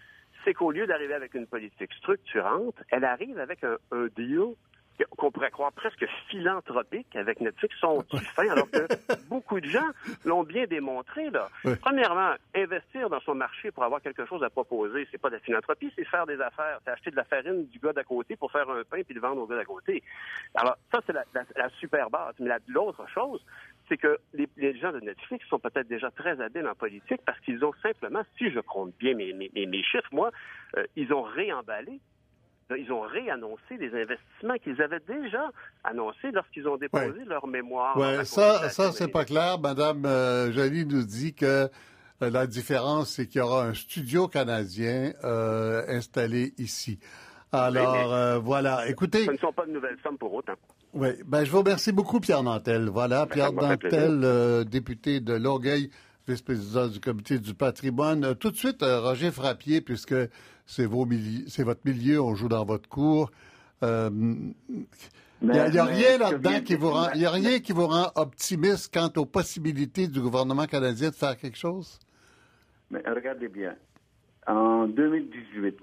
c'est qu'au lieu d'arriver avec une politique structurante, elle arrive avec un, un deal qu'on pourrait croire presque philanthropique avec Netflix sont fins, alors que beaucoup de gens l'ont bien démontré. Là. Premièrement, investir dans son marché pour avoir quelque chose à proposer, c'est pas de la philanthropie, c'est faire des affaires. C'est acheter de la farine du gars d'à côté pour faire un pain puis le vendre au gars d'à côté. Alors, ça, c'est la, super base. Mais l'autre chose, c'est que les, gens de Netflix sont peut-être déjà très habiles en politique parce qu'ils ont simplement, si je compte bien mes, mes, chiffres, moi, euh, ils ont réemballé ils ont réannoncé des investissements qu'ils avaient déjà annoncés lorsqu'ils ont déposé leur mémoire. Oui, ça, ça c'est pas clair. Madame euh, Jolie nous dit que euh, la différence, c'est qu'il y aura un studio canadien euh, installé ici. Alors, voilà. Écoutez. Ce ne sont pas de nouvelles sommes pour autant. Oui. Ben, je vous remercie beaucoup, Pierre Nantel. Voilà, Pierre Nantel, député de Longueuil, vice-président du comité du patrimoine. Tout de suite, Roger Frappier, puisque c'est votre milieu, on joue dans votre cours. Euh, Il n'y a, rien là-dedans qui vous rend, y a rien qui vous rend optimiste quant aux possibilités du gouvernement canadien de faire quelque chose? Mais regardez bien. En 2018,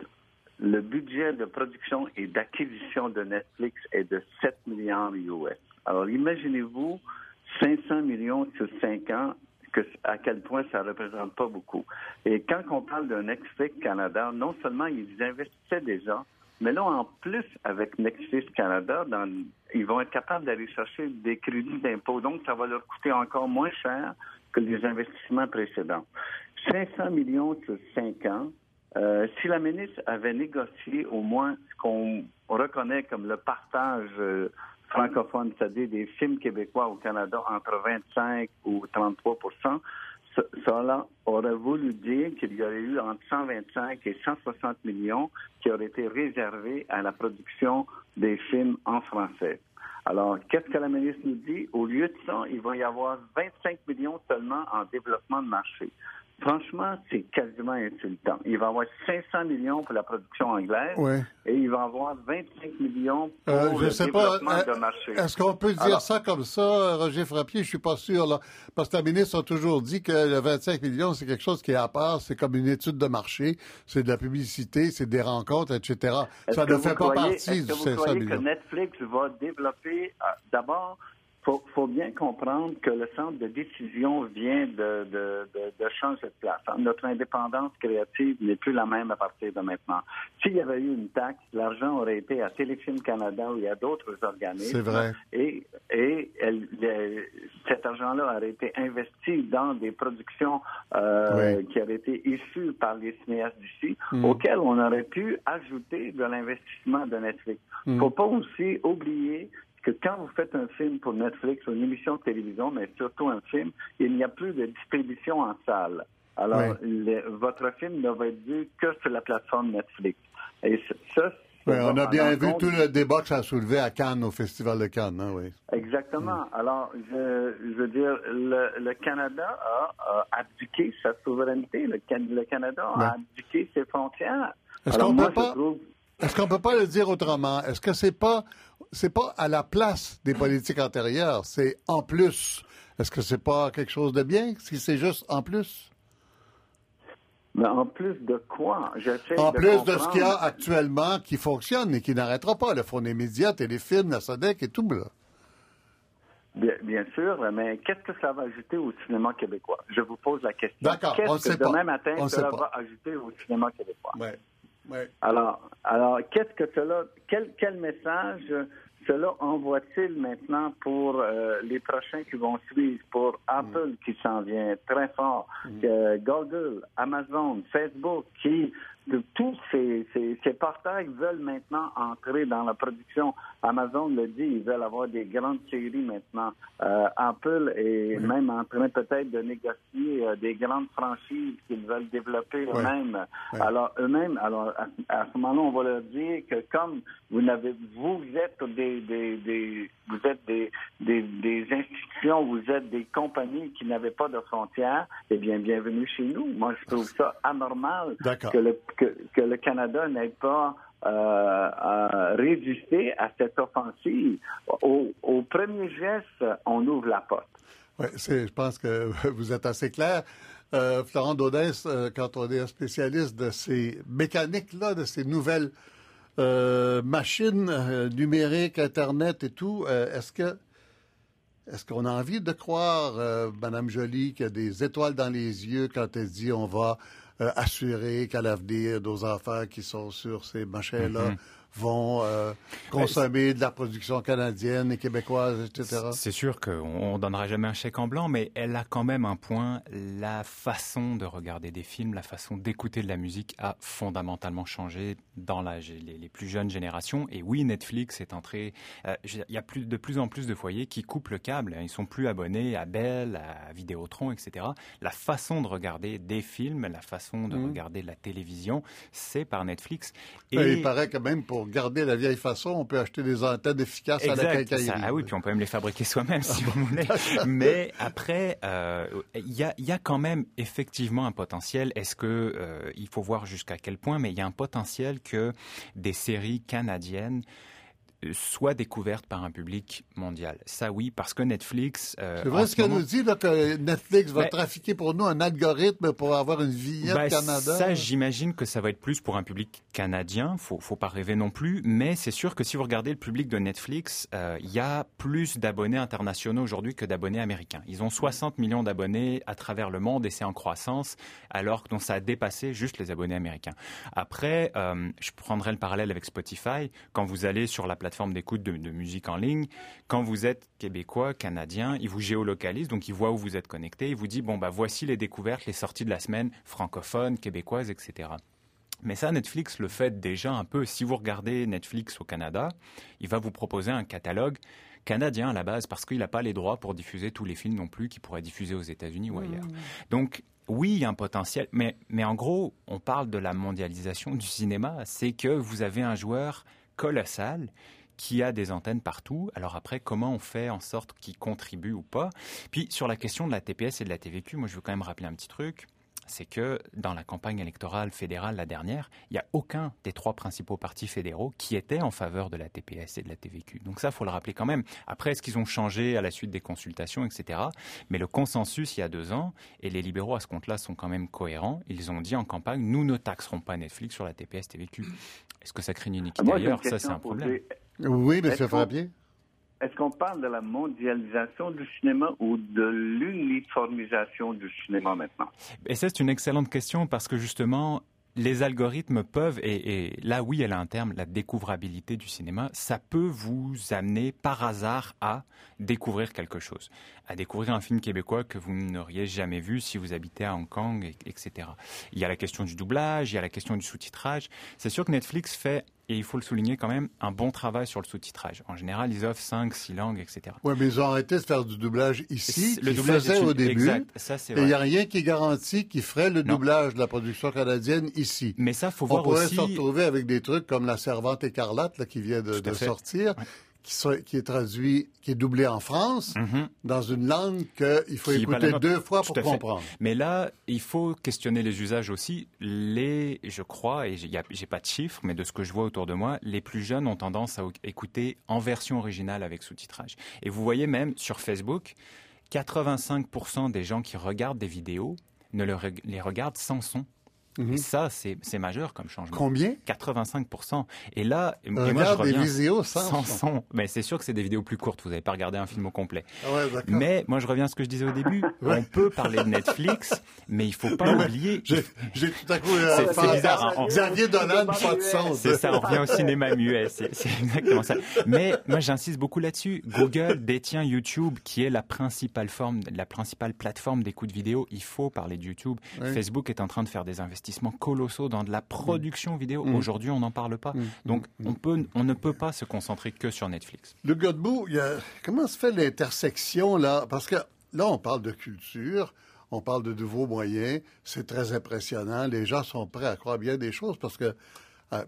le budget de production et d'acquisition de Netflix est de 7 milliards US. Alors, imaginez-vous 500 millions sur 5 ans, que, à quel point ça ne représente pas beaucoup. Et quand on parle d'un Netflix Canada, non seulement ils investissaient déjà, mais là, en plus, avec Netflix Canada, ils vont être capables d'aller chercher des crédits d'impôt. Donc, ça va leur coûter encore moins cher que les investissements précédents. 500 millions sur 5 ans. Euh, si la ministre avait négocié au moins ce qu'on reconnaît comme le partage euh, francophone, c'est-à-dire des films québécois au Canada entre 25 ou 33% cela aurait voulu dire qu'il y aurait eu entre 125 et 160 millions qui auraient été réservés à la production des films en français. Alors, qu'est-ce que la ministre nous dit? Au lieu de ça, il va y avoir 25 millions seulement en développement de marché. Franchement, c'est quasiment insultant. Il va avoir 500 millions pour la production anglaise et il va avoir 25 millions pour euh, le développement euh, de marché. Est-ce qu'on peut dire ça comme ça, Roger Frappier? Je suis pas sûr, là. Parce que la ministre a toujours dit que le 25 millions, c'est quelque chose qui est à part. C'est comme une étude de marché. C'est de la publicité, c'est des rencontres, etc. Ça ne fait pas partie du 500 millions. que Netflix va développer, euh, d'abord, faut, faut bien comprendre que le centre de décision vient de, de, de, changer de place. Notre indépendance créative n'est plus la même à partir de maintenant. S'il y avait eu une taxe, l'argent aurait été à Téléfilm Canada ou à d'autres organismes. C'est vrai. Et, et elle, cet argent-là aurait été investi dans des productions euh, qui auraient été issues par les cinéastes d'ici, mm. auxquelles on aurait pu ajouter de l'investissement de Netflix. Il mm. ne faut pas aussi oublier que quand vous faites un film pour Netflix ou une émission de télévision, mais surtout un film, il n'y a plus de distribution en salle. Alors, votre film ne va être vu que sur la plateforme Netflix. Et ça, on a bien vu tout le débat que ça a soulevé à Cannes, au Festival de Cannes, hein, oui. Exactement. Alors, je, veux dire, le, Canada a, abdiqué sa souveraineté. Le, Canada a abdiqué ses frontières. Est-ce qu'on peut pas... Est-ce qu'on peut pas le dire autrement? Est-ce que c'est pas c'est pas à la place des politiques antérieures, c'est en plus? Est-ce que c'est pas quelque chose de bien si c'est juste en plus? Mais en plus de quoi? En plus de ce qu'il y a actuellement qui fonctionne et qui n'arrêtera pas. Le Fonds des médias, Téléfilm, la SODEC et tout, là. Bien, sûr, mais qu'est-ce que ça va ajouter au cinéma québécois? Je vous pose la question. D'accord, on Qu'est-ce que demain matin, ça va ajouter au cinéma québécois? Alors, alors qu'est-ce que cela, quel, quel message cela envoie-t-il maintenant pour euh, les prochains qui vont suivre, pour Apple mm. qui s'en vient très fort, mm. euh, Google, Amazon, Facebook, qui de tous ces, ces, veulent maintenant entrer dans la production. Amazon le dit, ils veulent avoir des grandes séries maintenant. Euh, Apple est même en train peut-être de négocier euh, des grandes franchises qu'ils veulent développer eux-mêmes. Alors eux-mêmes, alors à, ce moment-là, on va leur dire que comme vous n'avez, vous êtes des, des, des vous êtes des, des, des, institutions, vous êtes des compagnies qui n'avaient pas de frontières, eh bien, bienvenue chez nous. Moi, je trouve ça anormal que le, que, que le Canada n'ait pas euh, résister à cette offensive. Au, au, premier geste, on ouvre la porte. Oui, je pense que vous êtes assez clair. Euh, Florent Daudès, euh, quand on est un spécialiste de ces mécaniques-là, de ces nouvelles euh, machines euh, numériques, Internet et tout, euh, est-ce que est-ce qu'on a envie de croire, Madame Jolie, qu'il y a des étoiles dans les yeux quand elle dit on va assurer qu'à l'avenir, nos enfants qui sont sur ces machins-là mm-hmm vont euh, consommer de la production canadienne et québécoise, etc. C'est sûr qu'on ne donnera jamais un chèque en blanc, mais elle a quand même un point. La façon de regarder des films, la façon d'écouter de la musique a fondamentalement changé dans la, les, plus jeunes générations. Et oui, Netflix est entré. Euh, il y a plus, de plus en plus de foyers qui coupent le câble. Ils sont plus abonnés à Bell, à Vidéotron, etc. La façon de regarder des films, la façon de mmh. regarder la télévision, c'est par Netflix. Et... il paraît quand même pour garder la vieille façon, on peut acheter des antennes efficaces à la quincaillerie. ah oui, puis on peut même les fabriquer soi-même si vous voulez. Mais après, euh, il y, a, y, a, quand même effectivement un potentiel. Est-ce que euh, il faut voir jusqu'à quel point, mais il y a un potentiel que des séries canadiennes soit découverte par un public mondial. Ça, oui, parce que Netflix. Euh, c'est vrai ce qu'elle nous dit, là, que Netflix va trafiquer pour nous un algorithme pour avoir une vignette ben, Canada. Ça, j'imagine que ça va être plus pour un public canadien. Faut, faut pas rêver non plus. Mais c'est sûr que si vous regardez le public de Netflix, euh, il y a plus d'abonnés internationaux aujourd'hui que d'abonnés américains. Ils ont 60 millions d'abonnés à travers le monde et c'est en croissance, alors que ça a dépassé juste les abonnés américains. Après, euh, je prendrai le parallèle avec Spotify. Quand vous allez sur la plateforme d'écoute de, musique en ligne, quand vous êtes québécois, canadien, il vous géolocalise, donc il voit où vous êtes connecté, il vous dit bon bah voici les découvertes, les sorties de la semaine francophones, québécoises, etc. Mais ça, Netflix le fait déjà un peu. Si vous regardez Netflix au Canada, il va vous proposer un catalogue canadien à la base parce qu'il n'a pas les droits pour diffuser tous les films non plus qu'il pourrait diffuser aux États-Unis ou ailleurs. Mmh. Donc oui, il y a un potentiel, mais, mais en gros, on parle de la mondialisation du cinéma. C'est que vous avez un joueur colossal qui a des antennes partout. Alors après, comment on fait en sorte qu'il contribue ou pas? Puis sur la question de la TPS et de la TVQ, moi je veux quand même rappeler un petit truc c'est que dans la campagne électorale fédérale, la dernière, il n'y a aucun des trois principaux partis fédéraux qui était en faveur de la TPS et de la TVQ. Donc ça, il faut le rappeler quand même. Après, est-ce qu'ils ont changé à la suite des consultations, etc. Mais le consensus, il y a deux ans, et les libéraux à ce compte-là sont quand même cohérents, ils ont dit en campagne, nous ne taxerons pas Netflix sur la TPS, TVQ. Est-ce que ça crée une iniquité ah, d'ailleurs Ça, c'est un problème. Oui, M. Frappier. Est-ce qu'on parle de la mondialisation du cinéma ou de l'uniformisation du cinéma maintenant? Et ça, c'est une excellente question parce que justement, les algorithmes peuvent, et, là oui, elle a un terme, la découvrabilité du cinéma, ça peut vous amener par hasard à découvrir quelque chose, à découvrir un film québécois que vous n'auriez jamais vu si vous habitez à Hong Kong, etc. Il y a la question du doublage, il y a la question du sous-titrage. C'est sûr que Netflix fait et il faut le souligner quand même, un bon travail sur le sous-titrage. En général, ils offrent 5, 6 langues, etc. Oui, mais ils ont arrêté de faire du doublage ici, le doublage faisaient au début. Exact, ça c'est il n'y a rien qui garantit qu'ils feraient le doublage de la production canadienne ici. Mais ça, faut voir aussi... On pourrait se retrouver avec des trucs comme La Servante écarlate, là, qui vient de, sortir qui, est traduit, qui est doublé en France, mhm. dans une langue qu'il faut écouter deux fois pour comprendre. Mais là, il faut questionner les usages aussi. Les, je crois, et j'ai pas de chiffres, mais de ce que je vois autour de moi, les plus jeunes ont tendance à écouter en version originale avec sous-titrage. Et vous voyez même sur Facebook, 85% des gens qui regardent des vidéos ne les regardent sans son. Mhm. ça, c'est majeur comme changement. Combien? 85% Et là, moi, je reviens des vidéos sans, son. Mais c'est sûr que c'est des vidéos plus courtes. Vous n'avez pas regardé un film au complet. Ah mais moi, je reviens à ce que je disais au début. On peut parler de Netflix, mais il faut pas oublier. J'ai tout à coup. Euh, c'est bizarre. Hein, Xavier Dolan, pas de sens. C'est ça. On revient au cinéma muet. C'est exactement ça. Mais moi, j'insiste beaucoup là-dessus. Google détient YouTube, qui est la principale forme, la principale plateforme d'écoute vidéo. Il faut parler de YouTube. Facebook est en train de faire des investissements colossaux dans de la production vidéo. Mm. Aujourd'hui, on n'en parle pas. Mm. Donc, mm. on, peut, on ne peut pas se concentrer que sur Netflix. Le Godbout, il y a... comment se fait l'intersection là? Parce que là, on parle de culture. On parle de nouveaux moyens, c'est très impressionnant. Les gens sont prêts à croire bien des choses parce que euh,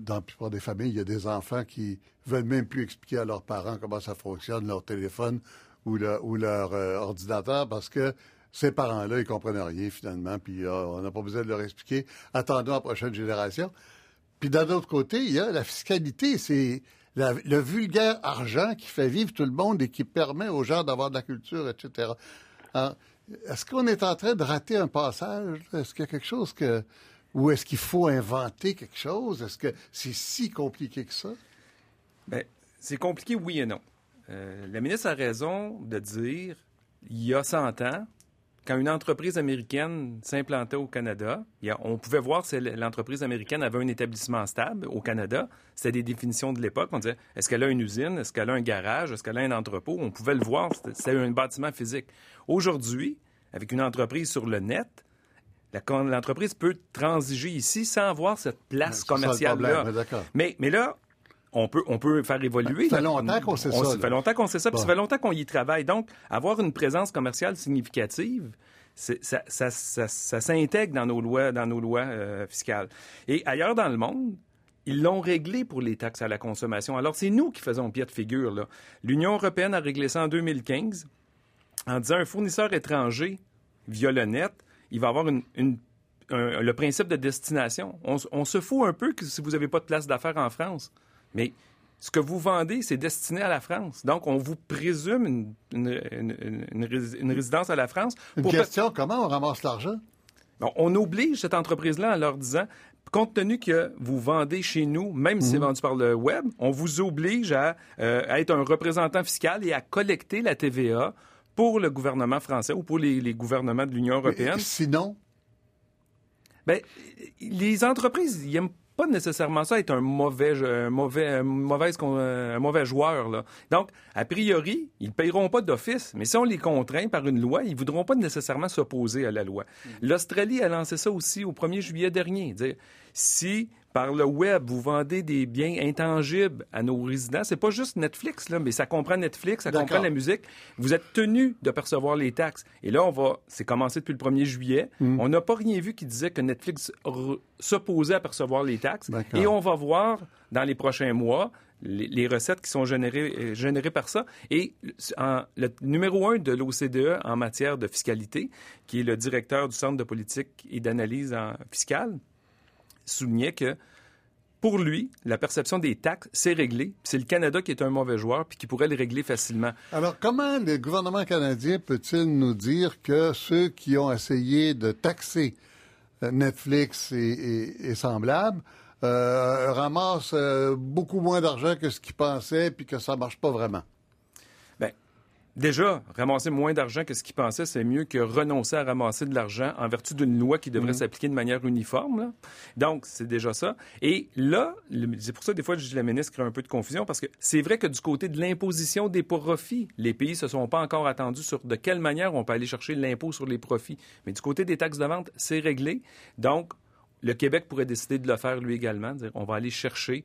dans la plupart des familles, il y a des enfants qui veulent même plus expliquer à leurs parents comment ça fonctionne, leur téléphone ou, ou leur euh, ordinateur, parce que ces parents-là, ils comprennent rien finalement, puis euh, on n'a pas besoin de leur expliquer. Attendons la prochaine génération. Puis d'un autre côté, il y a la fiscalité, c'est le vulgaire argent qui fait vivre tout le monde et qui permet aux gens d'avoir de la culture, etc. Est-ce qu'on est en train de rater un passage? Est-ce qu'il y a quelque chose que... Ou est-ce qu'il faut inventer quelque chose? Est-ce que c'est si compliqué que ça? Bien, c'est compliqué, oui et non. Euh, la ministre a raison de dire, il y a 100 ans, quand une entreprise américaine s'implantait au Canada, on pouvait voir si l'entreprise américaine avait un établissement stable au Canada. C'était des définitions de l'époque. On disait, est-ce qu'elle a une usine? Est-ce qu'elle a un garage? Est-ce qu'elle a un entrepôt? On pouvait le voir. C'était un bâtiment physique. Aujourd'hui, avec une entreprise sur le net, l'entreprise peut transiger ici sans avoir cette place commerciale-là. Mais, mais là, on peut, on peut faire évoluer. Ça fait longtemps qu'on sait ça. Ça fait longtemps qu'on sait ça, puis ça fait longtemps qu'on y travaille. Donc, avoir une présence commerciale significative, ça, ça, ça, s'intègre dans nos lois, dans nos lois euh, fiscales. Et ailleurs dans le monde, ils l'ont réglé pour les taxes à la consommation. Alors, c'est nous qui faisons pied de figure. L'Union européenne a réglé ça en 2015 en disant un fournisseur étranger via le net, il va avoir une, le principe de destination. On, on, se fout un peu que si vous n'avez pas de place d'affaires en France. Mais ce que vous vendez, c'est destiné à la France. Donc, on vous présume une, résidence à la France. Une question, comment on ramasse l'argent? on oblige cette entreprise-là en leur disant, compte tenu que vous vendez chez nous, même si c'est mhm. vendu par le web, on vous oblige à, euh, être un représentant fiscal et à collecter la TVA pour le gouvernement français ou pour les, gouvernements de l'Union européenne. sinon? Ben, les entreprises, ils n'aiment pas nécessairement ça être un mauvais, un mauvais, un mauvais joueur. Là. Donc, a priori, ils ne paieront pas d'office, mais si on les contraint par une loi, ils ne voudront pas nécessairement s'opposer à la loi. Mm. L'Australie a lancé ça aussi au 1er juillet dernier. Dire, si par le web, vous vendez des biens intangibles à nos résidents. C'est pas juste Netflix, là, mais ça comprend Netflix, ça comprend la musique. Vous êtes tenu de percevoir les taxes. Et là, on va, c'est commencé depuis le 1er juillet. Hmm. On n'a pas rien vu qui disait que Netflix s'opposait à percevoir les taxes. Et on va voir dans les prochains mois les, recettes qui sont générées, euh, générées par ça. Et le numéro un de l'OCDE en matière de fiscalité, qui est le directeur du Centre de politique et d'analyse fiscale, soulignait que pour lui, la perception des taxes, c'est réglé. C'est le Canada qui est un mauvais joueur puis qui pourrait les régler facilement. Alors, comment le gouvernement canadien peut-il nous dire que ceux qui ont essayé de taxer euh, Netflix et, semblables euh, ramassent euh, beaucoup moins d'argent que ce qu'ils pensaient puis que ça marche pas vraiment? Déjà, ramasser moins d'argent que ce qu'il pensait, c'est mieux que renoncer à ramasser de l'argent en vertu d'une loi qui devrait mhm. s'appliquer de manière uniforme. Donc, c'est déjà ça. Et là, c'est pour ça, des fois, je dis la ministre crée un peu de confusion parce que c'est vrai que du côté de l'imposition des profits, les pays se sont pas encore attendus sur de quelle manière on peut aller chercher l'impôt sur les profits. Mais du côté des taxes de vente, c'est réglé. Donc, le Québec pourrait décider de le faire lui également, dire on va aller chercher.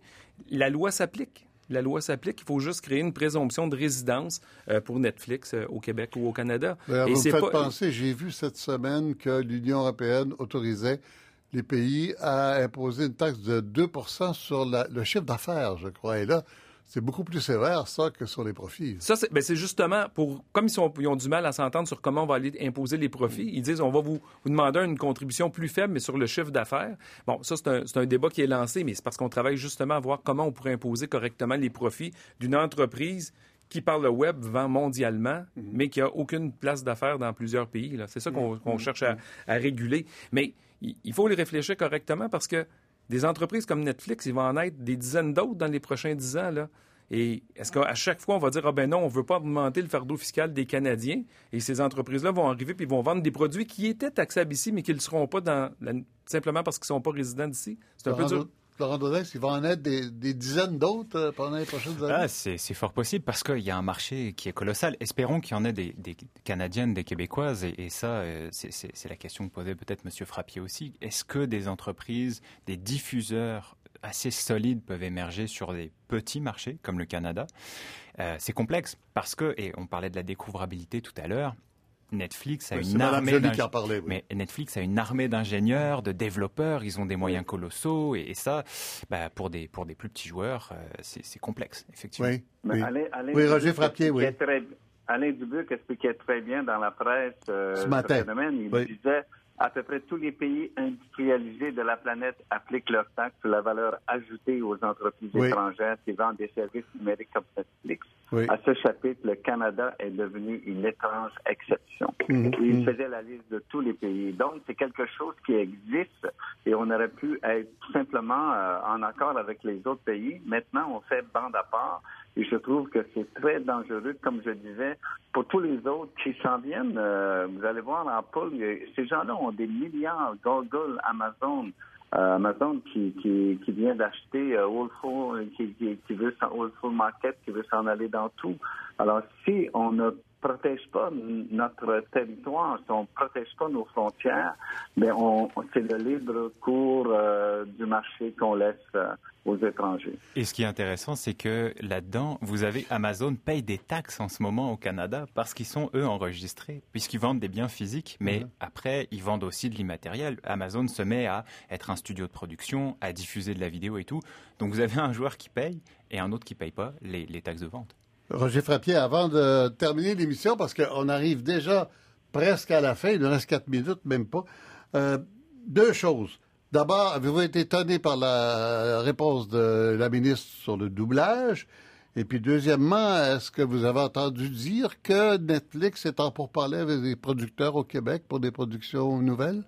La loi s'applique la loi s'applique. Il faut juste créer une présomption de résidence euh, pour Netflix euh, au Québec ou au Canada. vous me faites penser, j'ai vu cette semaine que l'Union européenne autorisait les pays à imposer une taxe de 2 sur le chiffre d'affaires, je crois. Et là, c'est beaucoup plus sévère, ça, que sur les profits. Ça, ben, c'est justement pour. Comme ils, sont, ils, ont du mal à s'entendre sur comment on va aller imposer les profits, ils disent on va vous, vous demander une contribution plus faible, mais sur le chiffre d'affaires. Bon, ça, c'est un, un, débat qui est lancé, mais c'est parce qu'on travaille justement à voir comment on pourrait imposer correctement les profits d'une entreprise qui, par le web, vend mondialement, mhm. mais qui n'a aucune place d'affaires dans plusieurs pays. C'est ça qu'on mhm. cherche à, à, réguler. Mais il faut les réfléchir correctement parce que des entreprises comme Netflix, il va en être des dizaines d'autres dans les prochains dix ans. Là. Et est-ce qu'à chaque fois, on va dire, ah ben non, on ne veut pas augmenter le fardeau fiscal des Canadiens, et ces entreprises-là vont arriver puis vont vendre des produits qui étaient taxables ici, mais qui ne le seront pas dans simplement parce qu'ils ne sont pas résidents d'ici? C'est un peu dur. Laurent Dodès, il va en être des, dizaines d'autres euh, pendant les prochaines années? Ah, c'est, fort possible parce qu'il y a un marché qui est colossal. Espérons qu'il y en ait des, Canadiennes, des Québécoises. Et, ça, euh, c'est, la question que posait peut-être M. Frappier aussi. Est-ce que des entreprises, des diffuseurs assez solides peuvent émerger sur des petits marchés comme le Canada? Euh, C'est complexe parce que, et on parlait de la découvrabilité tout à l'heure, Netflix a une armée mais Netflix a une armée d'ingénieurs, de développeurs, ils ont des moyens colossaux et, ça, bah, pour des pour des plus petits joueurs, euh, c'est complexe effectivement. Oui, oui. Roger Frappier, oui. Alain Dubuc expliquait très bien dans la presse euh, ce matin. Phénomène? Il disait à peu près tous les pays industrialisés de la planète appliquent leur taxe sur la valeur ajoutée aux entreprises étrangères qui vendent des services numériques comme Netflix. À ce chapitre, le Canada est devenu une étrange exception. Mhm. Il mhm. faisait la liste de tous les pays. Donc, c'est quelque chose qui existe et on aurait pu être tout simplement euh, en accord avec les autres pays. Maintenant, on fait bande à part. Et je trouve que c'est très dangereux, comme je disais, pour tous les autres qui s'en viennent. Euh, vous allez voir en poule, ces gens-là ont des milliards, Google, Amazon, euh, Amazon qui, qui, vient d'acheter euh, Whole qui, qui, qui, veut Market, qui veut s'en aller dans tout. Alors, si on ne protège pas notre territoire, si on ne protège pas nos frontières, mais on, c'est le libre cours euh, du marché qu'on laisse euh, aux étrangers. Et ce qui est intéressant, c'est que là-dedans, vous avez Amazon paye des taxes en ce moment au Canada parce qu'ils sont eux enregistrés, puisqu'ils vendent des biens physiques, mais mhm. après ils vendent aussi de l'immatériel. Amazon se met à être un studio de production, à diffuser de la vidéo et tout. Donc vous avez un joueur qui paye et un autre qui paye pas les taxes de vente. Roger Frappier, avant de terminer l'émission, parce qu'on arrive déjà presque à la fin, il nous reste quatre minutes, même pas. Euh, deux choses. D'abord, avez-vous été étonné par la réponse de la ministre sur le doublage? Et puis, deuxièmement, est-ce que vous avez entendu dire que Netflix est en pourparlers avec des producteurs au Québec pour des productions nouvelles?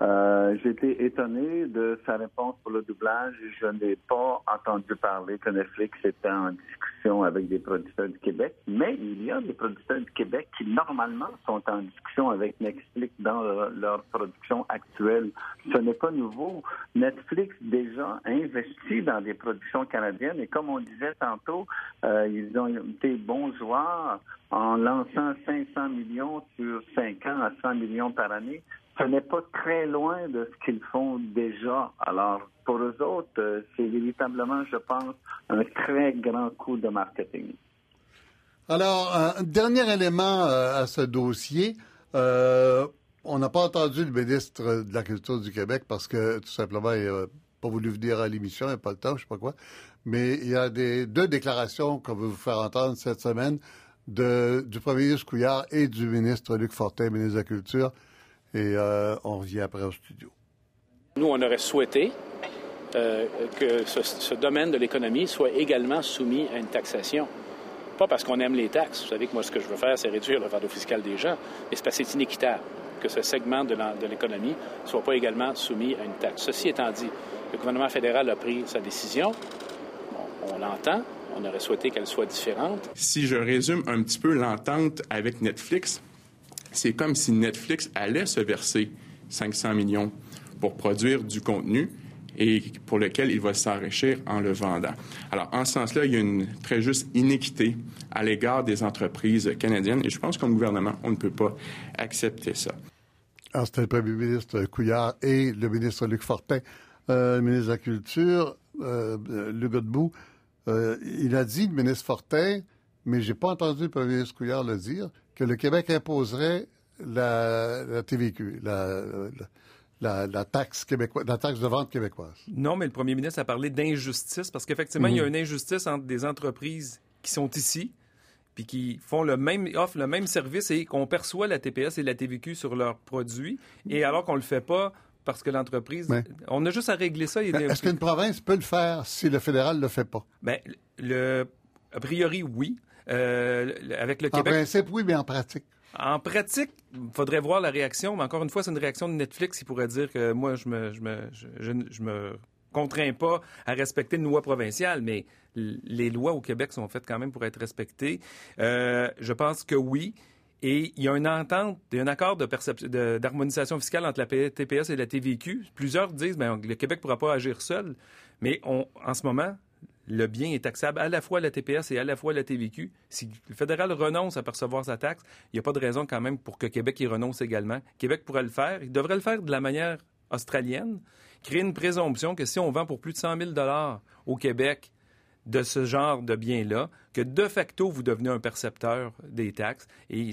Euh, j'ai été étonné de sa réponse pour le doublage. Je n'ai pas entendu parler que Netflix était en discussion avec des producteurs du Québec, mais il y a des producteurs du Québec qui normalement sont en discussion avec Netflix dans leur, production actuelle. Ce n'est pas nouveau. Netflix déjà investi dans des productions canadiennes et comme on disait tantôt, euh, ils ont été bons joueurs en lançant 500 millions sur 5 ans à 100 millions par année ce n'est pas très loin de ce qu'ils font déjà. Alors, pour eux autres, euh, c'est véritablement, je pense, un très grand coup de marketing. Alors, un dernier élément euh, à ce dossier. Euh, on n'a pas entendu le ministre de la Culture du Québec parce que, tout simplement, il n'a pas voulu venir à l'émission, il n'a pas le temps, je ne sais pas quoi. Mais il y a des, deux déclarations qu'on veut vous faire entendre cette semaine de, du premier ministre Couillard et du ministre Luc Fortin, ministre de la Culture, et euh, on revient après au studio. Nous, on aurait souhaité euh, que ce, domaine de l'économie soit également soumis à une taxation. Pas parce qu'on aime les taxes. Vous savez que moi, ce que je veux faire, c'est réduire le fardeau fiscal des gens, mais c'est parce que c'est inéquitable que ce segment de l'économie ne soit pas également soumis à une taxe. Ceci étant dit, le gouvernement fédéral a pris sa décision. on l'entend. On aurait souhaité qu'elle soit différente. Si je résume un petit peu l'entente avec Netflix, c'est comme si Netflix allait se verser 500 millions pour produire du contenu et pour lequel il va s'enrichir en le vendant. Alors, en ce sens-là, il y a une très juste inéquité à l'égard des entreprises canadiennes et je pense qu'un gouvernement, on ne peut pas accepter ça. Alors, c'était le premier ministre Couillard et le ministre Luc Fortin, euh, le ministre de la Culture, euh, Godbout. Euh, il a dit, le ministre Fortin, mais j'ai pas entendu le premier ministre Couillard le dire, que le Québec imposerait la, TVQ, la, taxe québécoise, la taxe de vente québécoise. Non, mais le premier ministre a parlé d'injustice parce qu'effectivement, il y a mhm. une injustice entre des entreprises qui sont ici puis qui font le même offrent le même service et qu'on perçoit la TPS et la TVQ sur leurs produits et alors qu'on le fait pas parce que l'entreprise on a juste à régler ça. Est-ce qu'une province peut le faire si le fédéral ne le fait pas? Le a priori oui. Euh, avec le en principe, oui, mais en pratique. En pratique, il faudrait voir la réaction, mais encore une fois, c'est une réaction de Netflix qui pourrait dire que moi, je me, je me, je, me contrains pas à respecter une loi provinciale, mais les lois au Québec sont faites quand même pour être respectées. Euh, je pense que oui. Et il y a une entente, il y a un accord d'harmonisation fiscale entre la TPS et la TVQ. Plusieurs disent que ben, le Québec ne pourra pas agir seul, mais on, en ce moment, le bien est taxable à la fois à la TPS et à la fois la TVQ. Si le fédéral renonce à percevoir sa taxe, il n'y a pas de raison quand même pour que Québec y renonce également. Québec pourrait le faire. Il devrait le faire de la manière australienne, créer une présomption que si on vend pour plus de 100 000 au Québec de ce genre de biens-là, que de facto, vous devenez un percepteur des taxes. Et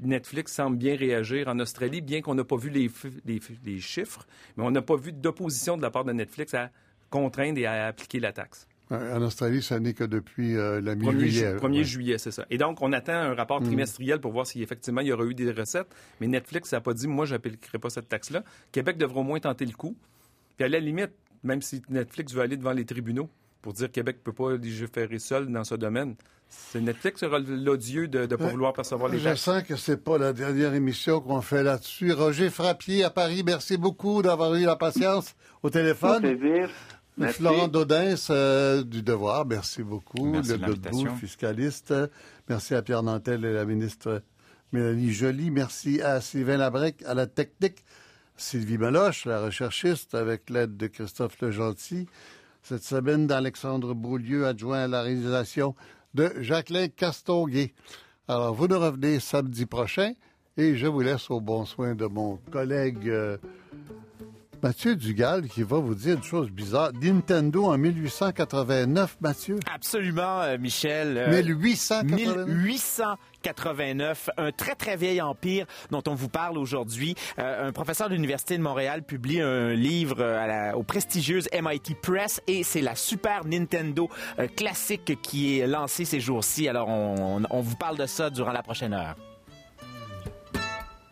Netflix semble bien réagir en Australie, bien qu'on n'a pas vu les chiffres, mais on n'a pas vu d'opposition de la part de Netflix à contraindre et à appliquer la taxe. En Australie, ça n'est que depuis euh, la mi-juillet. 1er, juillet, c'est ça. Et donc, on attend un rapport mm. trimestriel pour voir si effectivement il y aurait eu des recettes. Mais Netflix n'a pas dit, moi, je n'appliquerai pas cette taxe-là. Québec devrait au moins tenter le coup. Puis à la limite, même si Netflix veut aller devant les tribunaux pour dire que Québec ne peut pas légiférer seul dans ce domaine, c'est Netflix qui aura l'odieux de ne pas vouloir percevoir les taxes. Je sens que c'est pas la dernière émission qu'on fait là-dessus. Roger Frappier à Paris, merci beaucoup d'avoir eu la patience au téléphone. Merci. Florent Dodens euh, du Devoir, merci beaucoup. Merci le fiscaliste. Merci à Pierre Nantel et la ministre Mélanie Joly. Merci à Sylvain Labrec à la technique. Sylvie Meloche, la recherchiste, avec l'aide de Christophe Legentil. Cette semaine, d'Alexandre Beaulieu, adjoint à la réalisation de Jacqueline Castonguay. Alors, vous nous revenez samedi prochain et je vous laisse au bon soin de mon collègue. Euh, Mathieu Dugal qui va vous dire une chose bizarre. Nintendo en 1889, Mathieu? Absolument, euh, Michel. 1889? 1889, un très très vieil empire dont on vous parle aujourd'hui. Euh, un professeur de l'Université de Montréal publie un livre euh, au prestigieuse MIT Press et c'est la Super Nintendo classique qui est lancée ces jours-ci. Alors on vous parle de ça durant la prochaine heure.